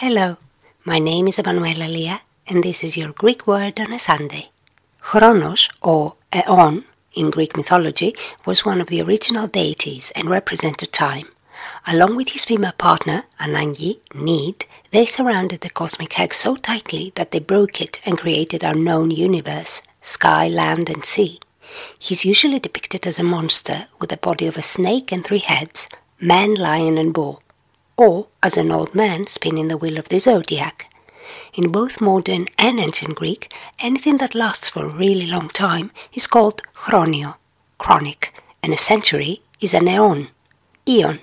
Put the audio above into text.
Hello, my name is Emanuela Lia, and this is your Greek word on a Sunday. Chronos, or Aeon, in Greek mythology, was one of the original deities and represented time. Along with his female partner, Anangi, Need, they surrounded the cosmic hex so tightly that they broke it and created our known universe sky, land, and sea. He's usually depicted as a monster with the body of a snake and three heads man, lion, and bull or as an old man spinning the wheel of the zodiac. In both modern and ancient Greek, anything that lasts for a really long time is called chronio, chronic, and a century is an aeon, eon.